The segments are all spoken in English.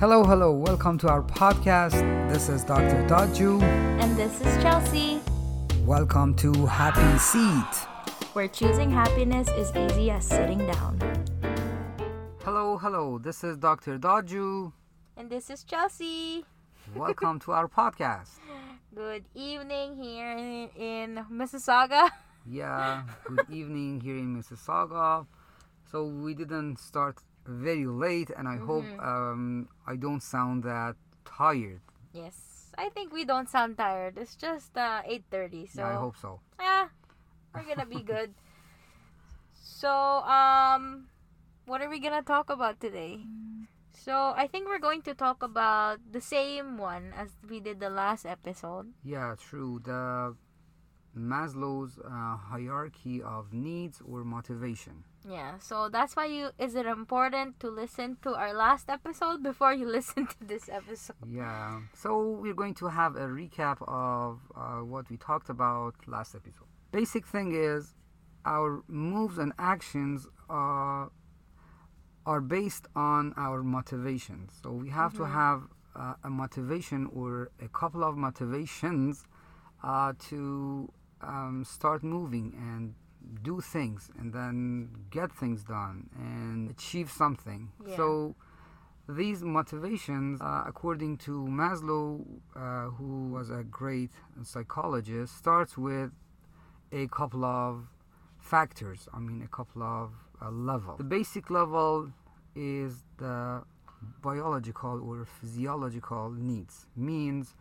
Hello, hello, welcome to our podcast. This is Dr. Dodju. And this is Chelsea, Welcome to Happy Seat. where choosing happiness is easy as sitting down. Hello, hello, this is Dr. Dodju. And this is Chelsea. Welcome to our podcast. Good evening here in, in Mississauga. Yeah, good evening here in Mississauga. So we didn't start very late, and I hope um, I don't sound that tired. Yes, I think we don't sound tired. It's just uh, 8.30, so Yeah, I hope so. Yeah, we're gonna be good. So, um, what are we gonna talk about today? So, I think we're going to talk about the same one as we did the last episode. Yeah, true. The Maslow's uh, hierarchy of needs or motivation. Yeah, so that's why you is it important to listen to our last episode before you listen to this episode. Yeah. So we're going to have a recap of uh, what we talked about last episode. Basic thing is our moves and actions are are based on our motivations. So we have to have uh, a motivation or a couple of motivations uh, to um, start moving and do things and then get things done and achieve something. Yeah. So these motivations, uh, according to Maslow, uh, who was a great psychologist, starts with a couple of factors. I mean, a couple of uh, levels. The basic level is the biological or physiological needs. Means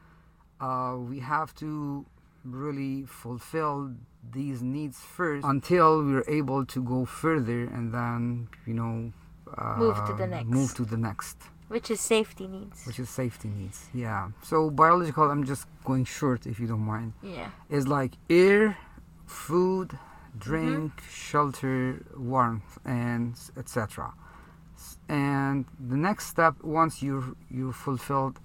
uh, we have to really fulfill these needs first until we're able to go further and then you know uh, Move to the next. move to the next Which is safety needs. which is safety needs yeah so biological i'm just going short if you don't mind Yeah. it's like air food drink shelter warmth and etc and the next step once you you fulfilled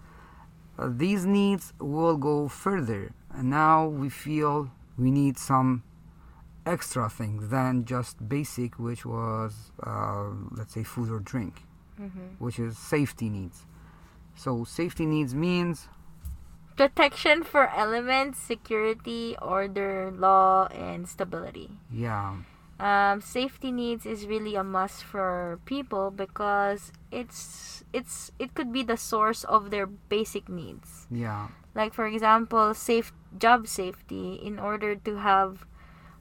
uh, these needs will go further and now we feel we need some extra things than just basic which was uh, let's say food or drink hmm which is safety needs so safety needs means Protection for elements, security, order, law, and stability. yeah Um, safety needs is really a must for people because it's it's it could be the source of their basic needs. yeah like for example safe job safety in order to have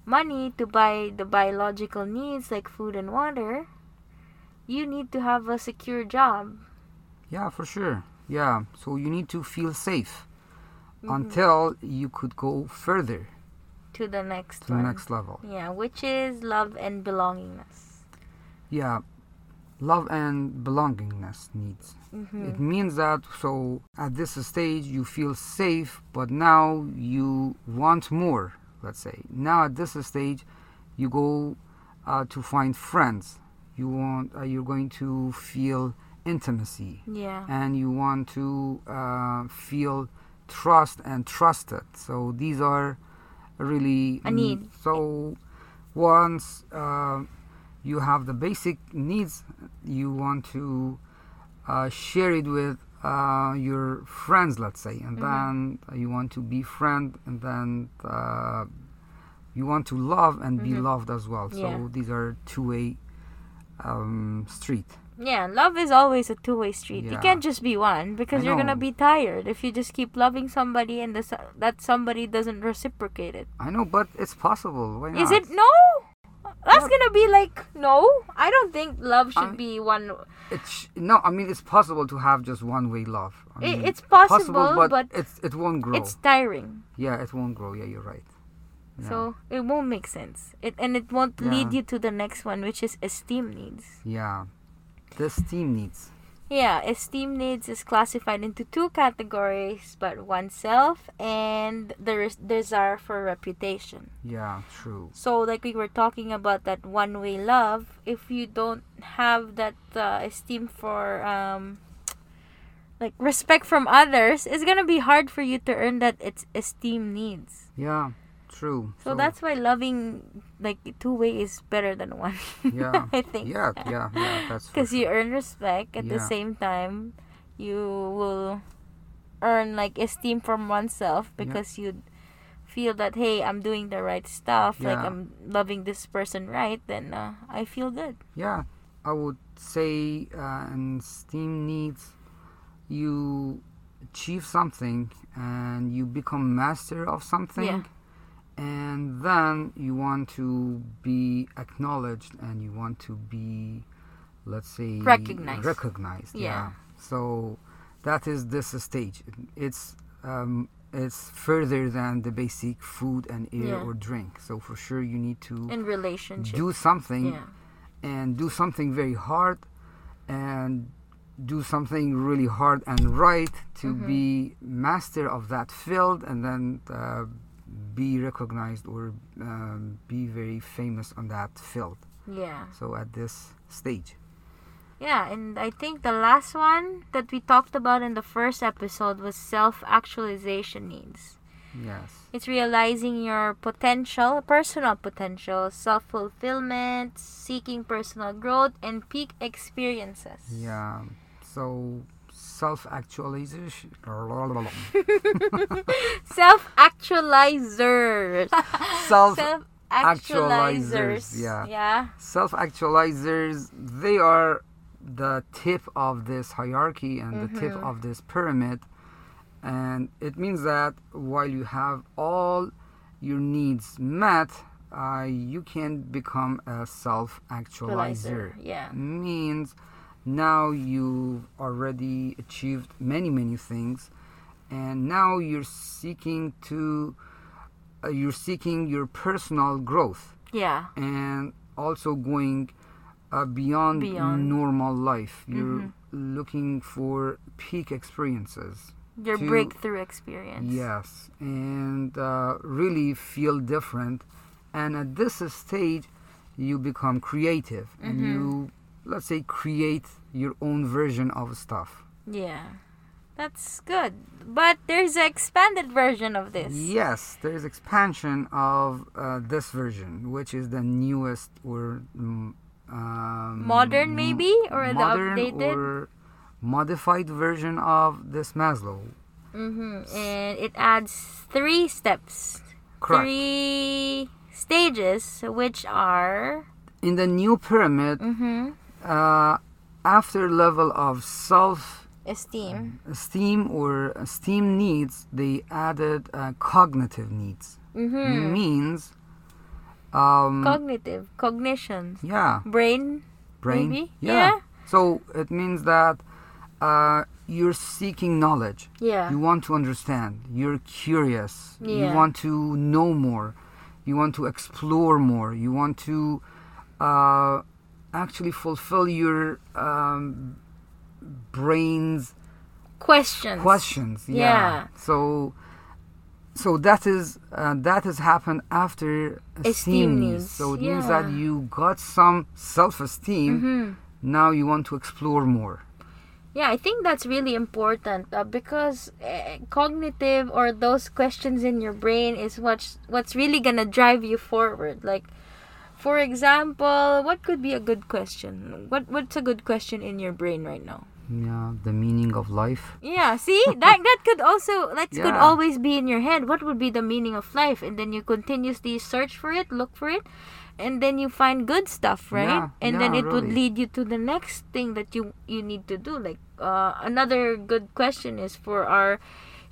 money to buy the biological needs like food and water you need to have a secure job Yeah, for sure. Yeah, so you need to feel safe Mm-hmm. until you could go further to the next to the next level. yeah which is love and belongingness Yeah, love and belongingness needs. mm-hmm. It means that so at this stage you feel safe, but now you want more. Let's say now at this stage you go uh, to find friends. You want uh, you're going to feel intimacy. yeah and you want to uh, feel trust and trusted. So these are really A need. So once uh, you have the basic needs, you want to uh, share it with uh, your friends, let's say, and Mm-hmm. then you want to befriend, and then uh, you want to love and be Mhm. loved as well. So Yeah. these are two-way um, street. yeah love is always a two-way street you Yeah. can't just be one because I you're gonna be tired if you just keep loving somebody and the, that somebody doesn't reciprocate it I know, but it's possible. Why not? Is it no? That's gonna be like no. I don't think love should I'm- be one. It's no. I mean, it's possible to have just one-way love. I I- mean, it's possible, but, but it's it won't grow. It's tiring, yeah, it won't grow. Yeah, you're right. Yeah. so it won't make sense. It and it won't lead you to the next one, which is esteem needs. yeah, the esteem needs. Yeah, esteem needs is classified into two categories, but oneself and the res- desire for reputation. Yeah, true. So, like we were talking about that one way love, if you don't have that uh, esteem for, um, like, respect from others, it's gonna be hard for you to earn that it's esteem needs. Yeah, True. So, that's why loving like two way is better than one. yeah. I think. Yeah, yeah, yeah. That's Because you earn respect at the same time, you will earn like esteem from oneself because you feel that hey i'm doing the right stuff like i'm loving this person right then uh, i feel good Yeah, I would say uh, in esteem needs you achieve something and you become master of something Yeah. And then you want to be acknowledged and you want to be let's say Recognized. recognized Yeah. so that is this stage it's um, it's further than the basic food and air Yeah. or drink so for sure you need to in relationship do something yeah and do something very hard and do something really hard and right to Mhm. be master of that field and then uh, be recognized or um, be very famous on that field. Yeah. So at this stage. Yeah, and I think the last one that we talked about in the first episode was self actualization needs. yes. It's realizing your potential, personal potential, self fulfillment, seeking personal growth, and peak experiences. yeah. So self-actualization self actualizers. self Self actualizers, yeah. Yeah. self actualizers they are the tip of this hierarchy and the tip Mhm. of this pyramid and it means that while you have all your needs met uh, you can become a self actualizer Yeah. means now you've already achieved many many things and now you're seeking to uh, you're seeking your personal growth Yeah. and also going uh, beyond, Beyond. normal life. You're Mhm. looking for peak experiences. Your To- breakthrough experience. Yes, and uh, really feel different. And at this stage, you become creative and Mhm. you, let's say, create your own version of stuff. Yeah. That's good. But there's an expanded version of this. Yes, there is expansion of uh, this version, which is the newest or mm, um, Modern, maybe? Or the updated? or modified version of this Maslow. Mm-hmm. And it adds three steps, Correct. three stages, which are. In the new pyramid, Mm-hmm. Uh, after level of self Esteem. esteem or esteem needs, they added uh, cognitive needs. Mm-hmm. Means, um, Cognitive, cognition, yeah, brain, brain. maybe. Yeah. So it means that uh, you're seeking knowledge. Yeah. You want to understand. You're curious. yeah. You want to know more. You want to explore more. You want to uh, actually fulfill your um, brain's Questions. questions. Yeah. So, so that is uh, that has happened after Esteem needs. needs, So it means that you got some self-esteem. Mm-hmm. Now you want to explore more. Yeah, I think that's really important uh, because uh, cognitive or those questions in your brain is what's what's really gonna drive you forward. Like, for example, what could be a good question? What what's a good question in your brain right now? Yeah, the meaning of life. Yeah, see that that could also that could always be in your head. What would be the meaning of life? And then you continuously search for it, look for it, and then you find good stuff, right? Yeah, and then yeah, it would lead you to the next thing that you you need to do. Like uh, another good question is for our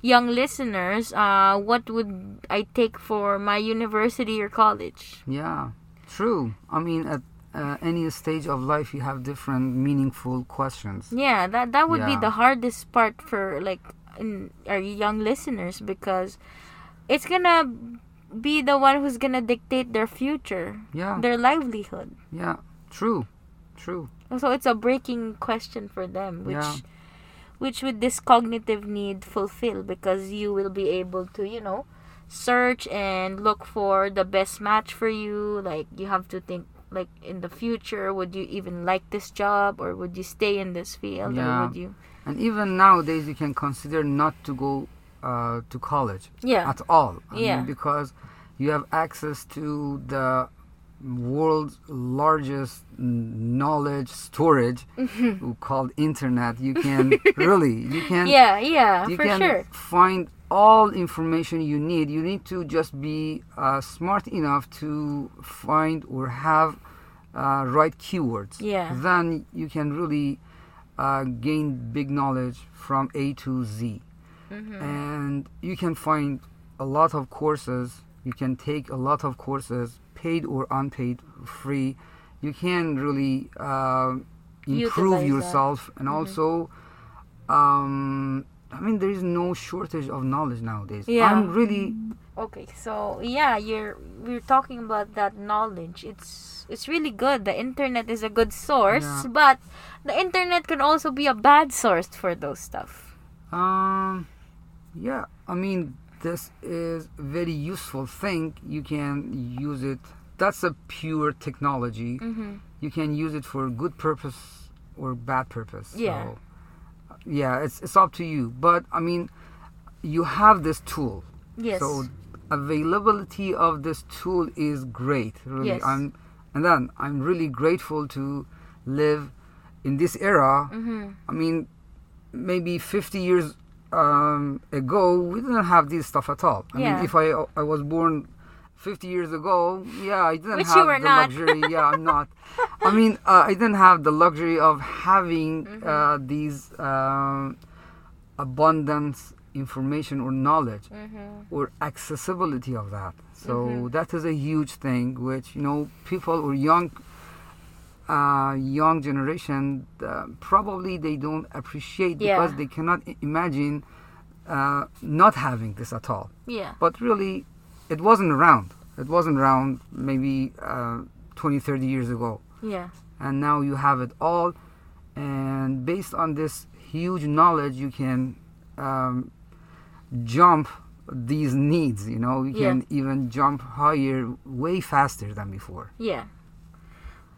young listeners. Uh, what would I take for my university or college? Yeah, true. I mean, at uh, any stage of life, you have different meaningful questions. Yeah, that that would be the hardest part for like in our young listeners because it's gonna be the one who's gonna dictate their future, Yeah, their livelihood. yeah, true, true. So it's a breaking question for them, which Yeah. which would this cognitive need fulfill because you will be able to, you know, search and look for the best match for you. Like you have to think like in the future, would you even like this job or would you stay in this field Yeah. or would you And even nowadays, you can consider not to go uh, to college Yeah. at all. I Yeah. mean, because you have access to the world's largest knowledge storage called internet you can really you can yeah, yeah, you for can sure. find all information you need you need to just be uh, smart enough to find or have uh, right keywords Yeah. then you can really uh, gain big knowledge from a to z Mm-hmm. and you can find a lot of courses you can take a lot of courses paid or unpaid free you can really uh, improve Utilize that. yourself and Mhm. also um, i mean there is no shortage of knowledge nowadays Yeah. i'm really Okay, so yeah, you're we're talking about that knowledge. It's it's really good. The internet is a good source, Yeah. but the internet can also be a bad source for those stuff. um yeah i mean this is a very useful thing you can use it that's a pure technology Mm-hmm. you can use it for good purpose or bad purpose. Yeah. So, yeah, it's it's up to you. But I mean, you have this tool. Yes. So availability of this tool is great. Really, Yes. I'm, and then I'm really grateful to live in this era. mm-hmm. I mean, maybe 50 years um, ago, we didn't have this stuff at all. I Yeah. mean, if I I was born 50 years ago, yeah, I didn't Which have the not. luxury. yeah, I'm not. I mean, uh, I didn't have the luxury of having Mm-hmm. uh, these um, abundance information or knowledge Mm-hmm. or accessibility of that. So Mhm. that is a huge thing, which you know people or young, uh, young generation uh, probably they don't appreciate because they cannot imagine uh, not having this at all. Yeah. But really, it wasn't around. It wasn't around maybe uh, 20, 30 years ago, Yeah. and now you have it all. And based on this huge knowledge, you can um, jump these needs. You know, you Yeah. can even jump higher, way faster than before. Yeah.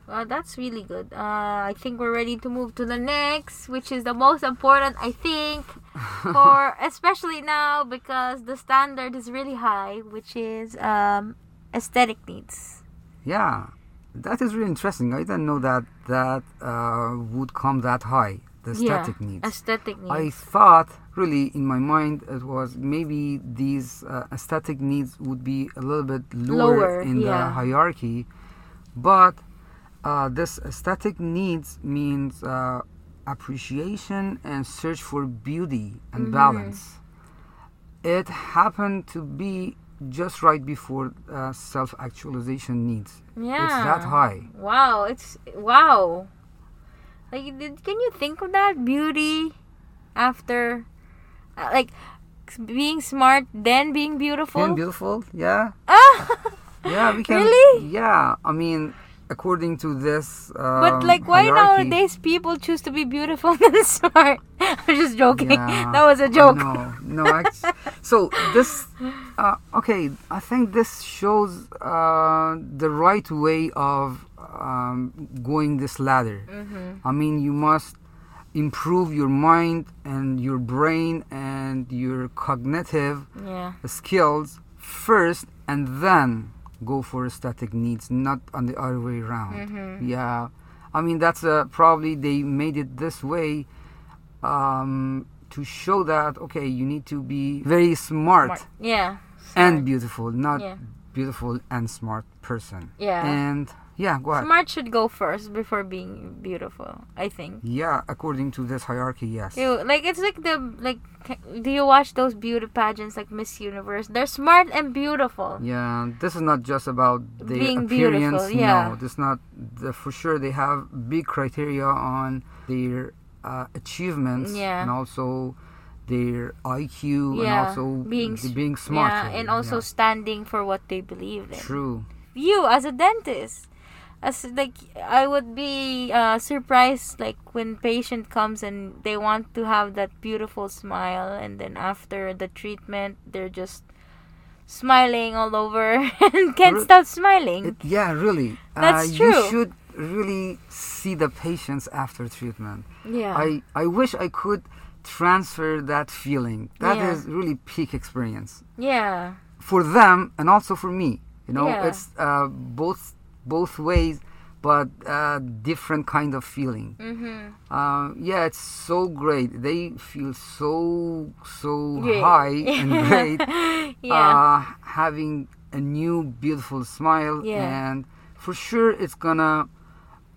Well, that's really good. Uh, I think we're ready to move to the next, which is the most important, I think, for especially now because the standard is really high, which is um, aesthetic needs. Yeah, that is really interesting. I didn't know that that uh, would come that high. Aesthetic yeah. needs. Aesthetic needs. I thought, really, in my mind, it was maybe these uh, aesthetic needs would be a little bit lower, Lower, in yeah. the hierarchy, but uh, this aesthetic needs means uh, appreciation and search for beauty and Mhm. balance. It happened to be just right before uh, self-actualization needs. yeah. It's that high. Wow. It's wow. Like, did, can you think of that beauty after, uh, like, being smart then being beautiful? Being beautiful, yeah. Ah! Yeah, we can. Really? Yeah, I mean, according to this. Um, But like, why hierarchy- nowadays people choose to be beautiful than smart? I'm just joking. Yeah, that was a joke. No, no. act- so this, uh, okay, I think this shows uh, the right way of um, going this ladder. Mm-hmm. I mean, you must improve your mind and your brain and your cognitive Yeah. skills first, and then go for aesthetic needs, not on the other way around. Mm-hmm. Yeah, I mean that's uh, probably they made it this way um, to show that okay, you need to be very smart, Yeah. and beautiful, not Yeah. beautiful and smart person. Yeah. And yeah, go ahead. Smart should go first before being beautiful. I think. Yeah, according to this hierarchy, yes. You like it's like the like. Do you watch those beauty pageants like Miss Universe? They're smart and beautiful. Yeah, this is not just about the Being appearance. beautiful, yeah. No, this not the, for sure. They have big criteria on their uh, achievements Yeah. and also their IQ and also being being smart. Yeah, and also Yeah. standing for what they believe in. True. you as a dentist as like i would be uh, surprised like when patient comes and they want to have that beautiful smile and then after the treatment they're just smiling all over and can't Re- stop smiling It, yeah, really. That's uh, true. You should really see the patients after treatment. yeah I, I wish I could transfer that feeling. That is Yeah. really peak experience. yeah for them and also for me. You know, Yeah. it's uh, both both ways, but uh, different kind of feeling. Mhm. Uh, yeah, it's so great. They feel so so Great. high and great. yeah. Uh, having a new beautiful smile, Yeah. and for sure it's gonna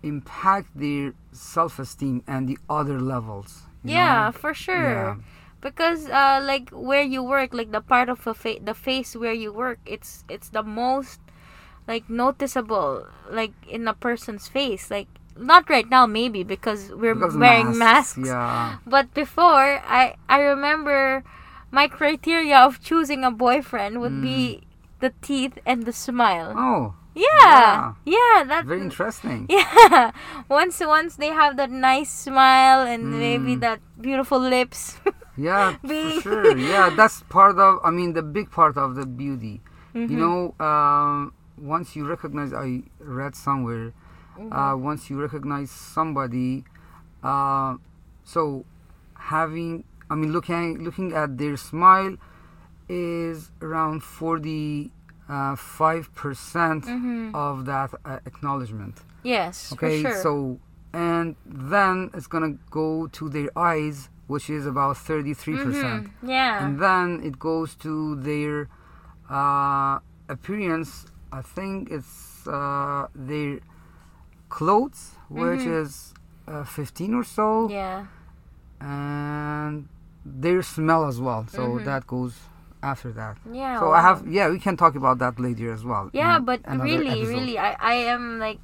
impact their self-esteem and the other levels. yeah, know? for sure. Yeah. Because uh like where you work, like the part of the fa- the face where you work, it's it's the most like noticeable like in a person's face. Like not right now maybe because we're Because wearing masks. Yeah. But before, I I remember my criteria of choosing a boyfriend would be the teeth and the smile. Mm. Oh, yeah. Yeah, that very interesting. Yeah. Once once they have that nice smile and maybe Mm. that beautiful lips. Yeah, for sure. Yeah, that's part of. I mean, the big part of the beauty. Mm-hmm. You know, um, once you recognize, I read somewhere. Mm-hmm. Uh, once you recognize somebody, uh, so having. I mean, looking looking at their smile is around forty uh, five percent Mhm. of that uh, acknowledgement. yes, Okay, for sure. so and then it's gonna go to their eyes, which is about thirty-three percent, Mhm. Yeah. and then it goes to their uh, appearance. I think it's uh, their clothes, which Mhm. is uh, fifteen or so, yeah. and their smell as well. So Mhm. that goes after that. Yeah. so I have yeah, we can talk about that later as well. Yeah, but really, episode. really, I, I am like,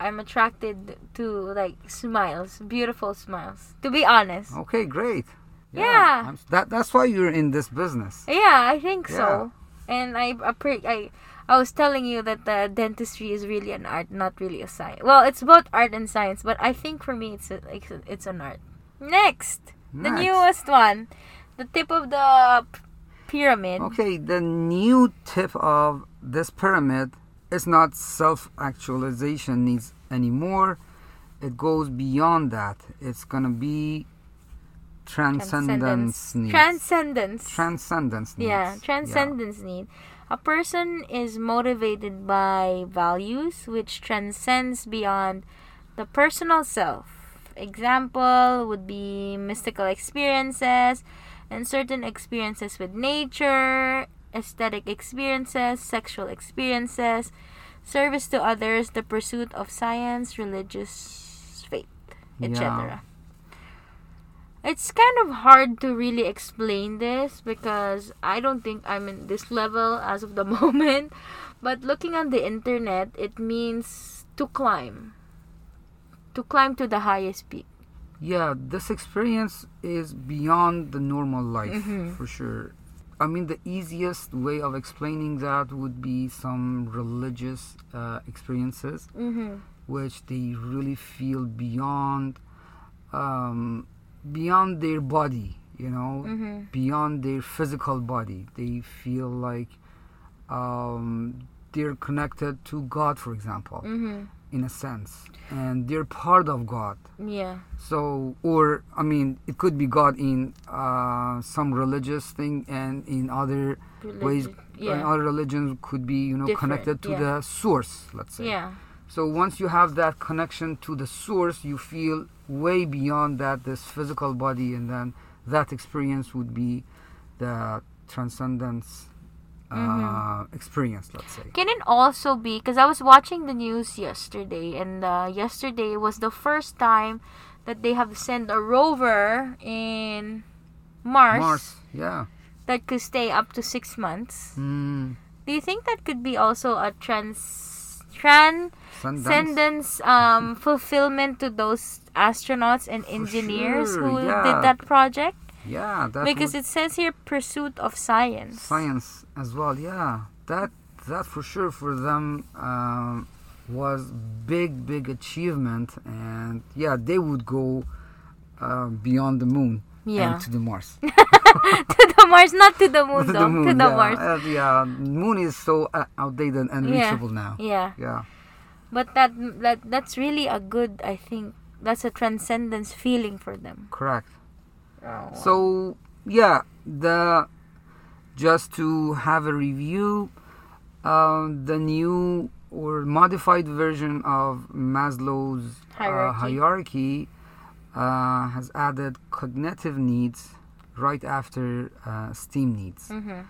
I'm attracted to like smiles, beautiful smiles. To be honest. Okay, great. Yeah. I'm- that that's why you're in this business. Yeah, I think Yeah. so. And I, I, I was telling you that the dentistry is really an art, not really a science. Well, it's both art and science, but I think for me, it's a, it's, an art. Next, the newest one, the tip of the p- pyramid. Okay, the new tip of this pyramid is not self-actualization needs anymore. It goes beyond that. It's gonna be transcendence needs. Transcendence. transcendence needs. Yeah, transcendence need. A person is motivated by values which transcends beyond the personal self. Example would be mystical experiences and certain experiences with nature, aesthetic experiences, sexual experiences, service to others, the pursuit of science, religious faith, etc. It's kind of hard to really explain this because I don't think I'm in this level as of the moment. But looking on the internet, it means to climb. To climb to the highest peak. Yeah, this experience is beyond the normal life Mhm. for sure. I mean, the easiest way of explaining that would be some religious uh, experiences, Mm-hmm. which they really feel beyond, um, beyond their body. You know, Mm-hmm. beyond their physical body. They feel like um, they're connected to God, for example, Mm-hmm. in a sense, and they're part of God. Yeah. So, or I mean, it could be God in uh, some religious thing, and in other ways, Religion. in other religions could be you know Different, connected to yeah. the source. Let's say. Yeah. So once you have that connection to the source, you feel way beyond that this physical body, and then that experience would be the transcendence uh, Mhm. experience. Let's say. Can it also be because I was watching the news yesterday, and uh, yesterday was the first time that they have sent a rover in Mars, Mars. Yeah. that could stay up to six months. Mm. Do you think that could be also a trans transcendence um, fulfillment to those astronauts and engineers sure, who yeah. did that project? Yeah. That because it says here pursuit of science. science as well yeah that that for sure for them um, was big big achievement and yeah they would go uh, beyond the moon Yeah. and to the mars to the Mars, not to the moon, to though. to the yeah. Mars. Uh, yeah moon is so uh, outdated and Yeah. reachable now Yeah. yeah But that that that's really a good. I think that's a transcendence feeling for them. correct Oh, so yeah the just to have a review um, the new or modified version of Maslow's Hierarchy. uh, hierarchy uh, has added cognitive needs right after uh, esteem needs, Mm-hmm.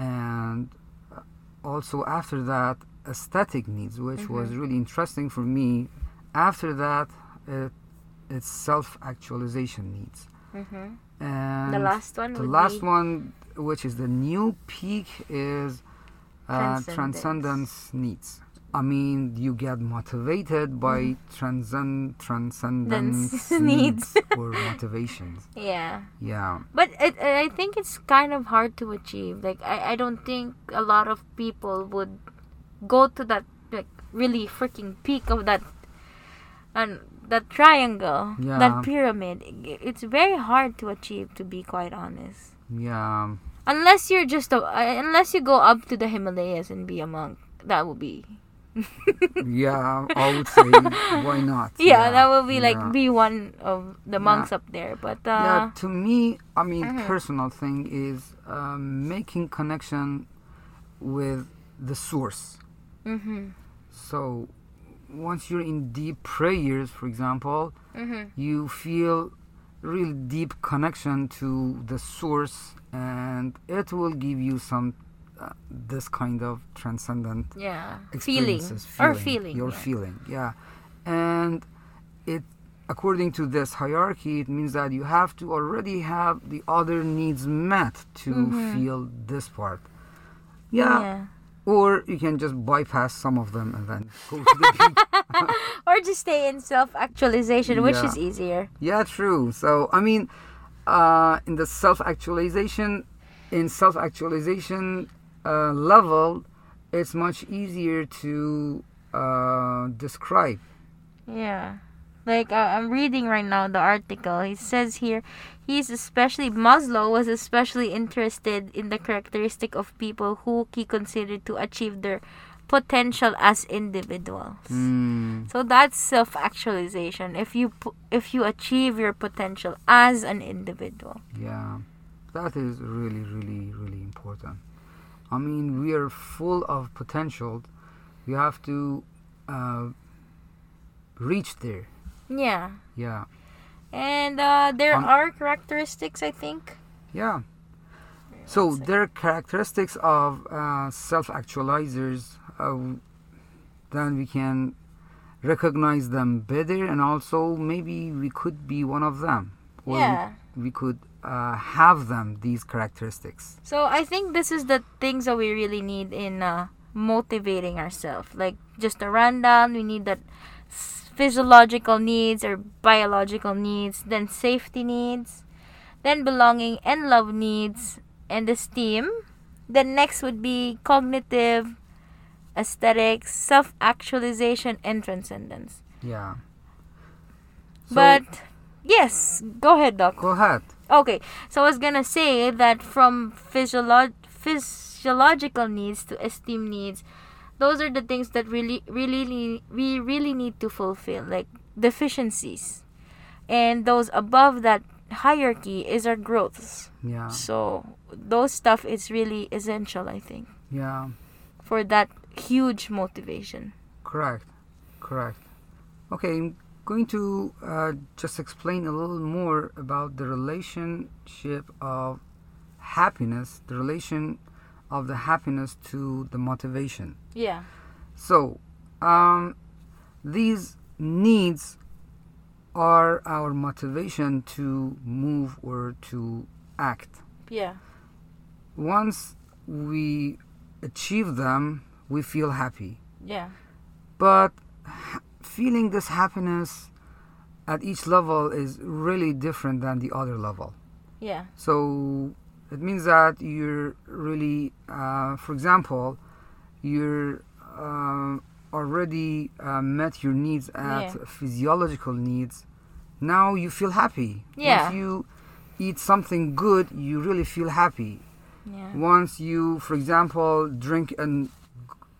and uh, also after that aesthetic needs, which was Mhm. really interesting for me. After that, it, it's self-actualization needs, Mm-hmm. and The last one. the last one, which is the new peak, is uh, transcendence needs. I mean, you get motivated by transcend transcendence needs. or motivations. Yeah. Yeah, But it, I think it's kind of hard to achieve. Like I, I don't think a lot of people would go to that like really freaking peak of that and that triangle, Yeah. that pyramid. It's very hard to achieve to be quite honest. yeah, Unless you're just a, uh, unless you go up to the Himalayas and be a monk. That would be yeah. I would say why not? yeah, that would be yeah. like be one of the monks up there. But uh yeah, to me, I mean, Mhm. personal thing is um, making connection with the source. mhm. So once you're in deep prayers, for example, Mhm. you feel really deep connection to the source, and it will give you some uh, this kind of transcendent Yeah. Feeling. experiences. Or feeling. Your yeah. feeling, yeah, and it. According to this hierarchy, it means that you have to already have the other needs met to Mhm. feel this part. yeah, or you can just bypass some of them and then go to the peak. or just stay in self actualization, which is easier. yeah, true. So I mean, uh, in the self-actualization, in self-actualization uh, level, it's much easier to uh, describe. Yeah. Like uh, I'm reading right now the article. He says here he's especially Maslow was especially interested in the characteristic of people who he considered to achieve their potential as individuals. Mm, So that's self-actualization. If you if you achieve your potential as an individual. yeah, that is really, really, really important. I mean, we are full of potential. We have to uh, reach there. Yeah. Yeah. And uh, there Um, are characteristics, I think. Yeah. So there are characteristics of uh, self-actualizers. Uh, then we can recognize them better, and also maybe we could be one of them, or we- yeah. we, could uh, have them these characteristics. So I think this is the things that we really need in uh, motivating ourselves. Like just a rundown, we need that physiological needs or biological needs, then safety needs, then belonging and love needs, and esteem. Then next would be cognitive, aesthetics, self-actualization, and transcendence. Yeah. So, but yes, go ahead, doc. go ahead. Okay, so I was gonna say that from physiolo- physiological needs to esteem needs, those are the things that really, really, we really need to fulfill, like deficiencies, and those above that hierarchy is our growths. Yeah. So those stuff is really essential, I think, Yeah. for that huge motivation. Correct. Correct. Okay, going to uh, just explain a little more about the relationship of happiness, the relation of the happiness to the motivation. Yeah. So, um, these needs are our motivation to move or to act. Yeah. Once we achieve them, we feel happy. Yeah. but feeling this happiness at each level is really different than the other level Yeah. so it means that you're really uh, for example you're uh, already uh, met your needs at Yeah. physiological needs now you feel happy Yeah. If you eat something good you really feel happy Yeah. once you, for example, drink an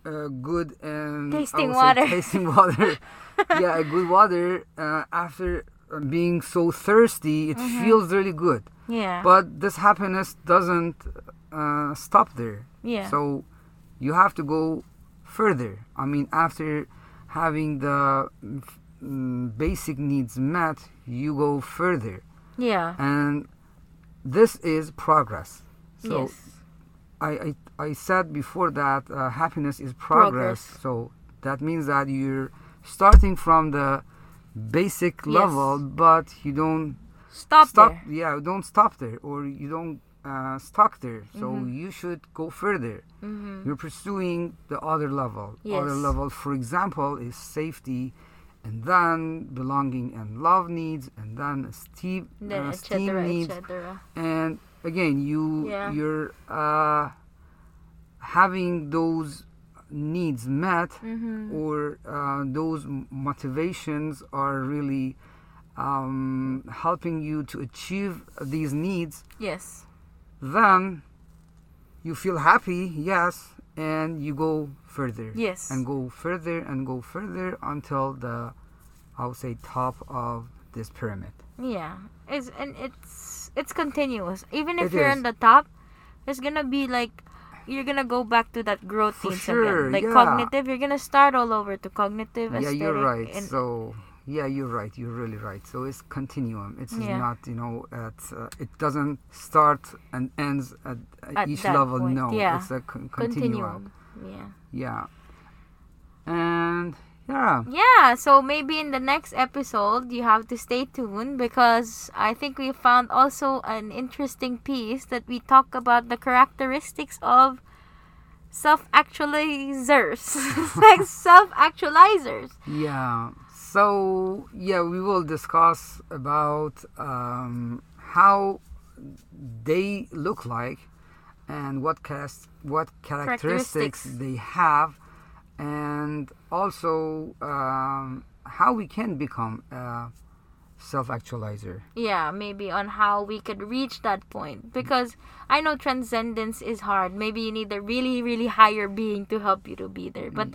uh, good and Tasting water. tasting water, yeah, a good water uh, after uh, being so thirsty, it Mm-hmm. feels really good. Yeah. But this happiness doesn't uh, stop there. yeah. So you have to go further. I mean, after having the mm, basic needs met, you go further, Yeah. and this is progress. So yes. I, I I said before that uh, happiness is progress. Progress. So that means that you're starting from the basic Yes. level, but you don't Stop, stop. there. Yeah, don't stop there, or you don't uh, stuck there. So Mhm. you should go further. Mm-hmm. You're pursuing the other level. Other level, for example, is safety, and then belonging and love needs, and then esteem, uh, needs, and again you Yeah. you're uh, having those needs met Mm-hmm. or uh, those motivations are really um, helping you to achieve these needs Yes. then you feel happy yes and you go further Yes. and go further and go further until the i would say top of this pyramid Yeah, it's and it's it's continuous. Even if It you're is. on the top, it's gonna be like you're gonna go back to that growth For needs sure, again. Like yeah. cognitive, you're gonna start all over to cognitive. yeah you're right so yeah you're right you're really right so it's continuum it's Yeah. not you know at uh, it doesn't start and ends at, At each level point, no yeah. it's a con- continuum continuum. Yeah. yeah and yeah Yeah, so maybe in the next episode you have to stay tuned because I think we found also an interesting piece that we talk about the characteristics of self-actualizers. like self-actualizers. Yeah. So yeah, we will discuss about um, how they look like and what cast what characteristics, Characteristics. they have, and also um, how we can become a self-actualizer. Yeah, maybe on how we could reach that point because I know transcendence is hard. Maybe you need a really really higher being to help you to be there. But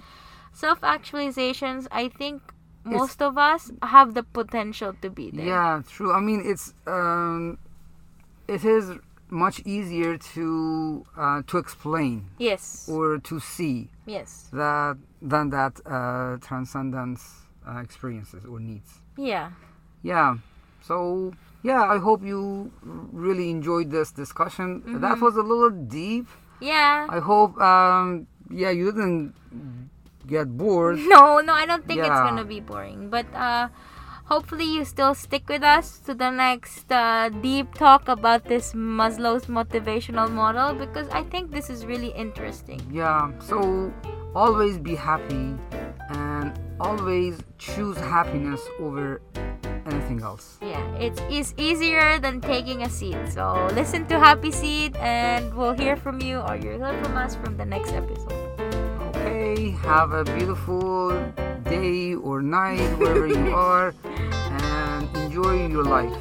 self-actualizations, I think most of us have the potential to be there. Yeah, true. I mean, it's um, it is much easier to uh, to explain Yes. or to see Yes. that than that uh, transcendence uh, experiences or needs. Yeah. Yeah. So yeah, I hope you really enjoyed this discussion. That Mhm. was a little deep. Yeah. I hope um, yeah you didn't get bored. No, no, I don't think it's gonna be boring. But uh, hopefully you still stick with us to the next uh, deep talk about this Maslow's motivational model because I think this is really interesting. Yeah. So always be happy and always choose happiness over anything else. Yeah, it's, it's easier than taking a seat. So listen to Happy Seat, and we'll hear from you or you'll hear from us from the next episode. Okay, have a beautiful day or night wherever you are and enjoy your life.